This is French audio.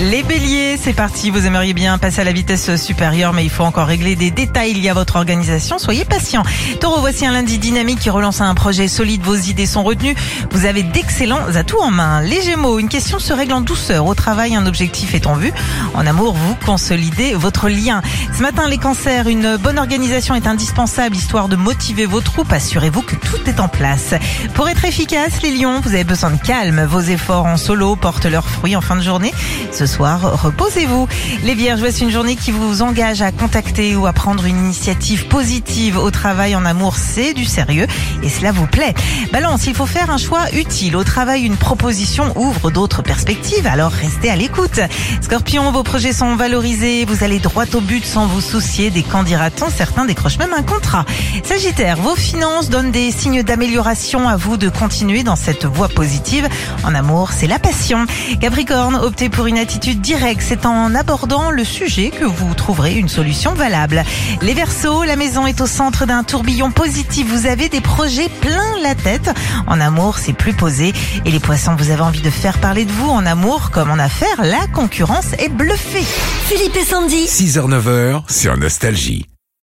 Les béliers, c'est parti, vous aimeriez bien passer à la vitesse supérieure, mais il faut encore régler des détails liés à votre organisation, soyez patient. Taureau, voici un lundi dynamique qui relance un projet solide, vos idées sont retenues, vous avez d'excellents atouts en main. Les gémeaux, une question se règle en douceur, au travail un objectif est en vue, en amour vous consolidez votre lien. Ce matin, les cancers, une bonne organisation est indispensable, histoire de motiver vos troupes, assurez-vous que tout est en place. Pour être efficace, les lions, vous avez besoin de calme, vos efforts en solo portent leurs fruits en fin de journée. Soir, reposez-vous. Les vierges, voici une journée qui vous engage à contacter ou à prendre une initiative positive au travail, en amour, c'est du sérieux et cela vous plaît. Balance, il faut faire un choix utile. Au travail, une proposition ouvre d'autres perspectives, alors restez à l'écoute. Scorpion, vos projets sont valorisés, vous allez droit au but sans vous soucier des candidatons, certains décrochent même un contrat. Sagittaire, vos finances donnent des signes d'amélioration, à vous de continuer dans cette voie positive. En amour, c'est la passion. Capricorne, optez pour une attitude directe, c'est en abordant le sujet que vous trouverez une solution valable. Les Verseaux, la maison est au centre d'un tourbillon positif, vous avez des projets plein la tête. En amour, c'est plus posé. Et les poissons, vous avez envie de faire parler de vous en amour comme en affaires, la concurrence est bluffée. Philippe et Sandy. 6h-9h sur Nostalgie.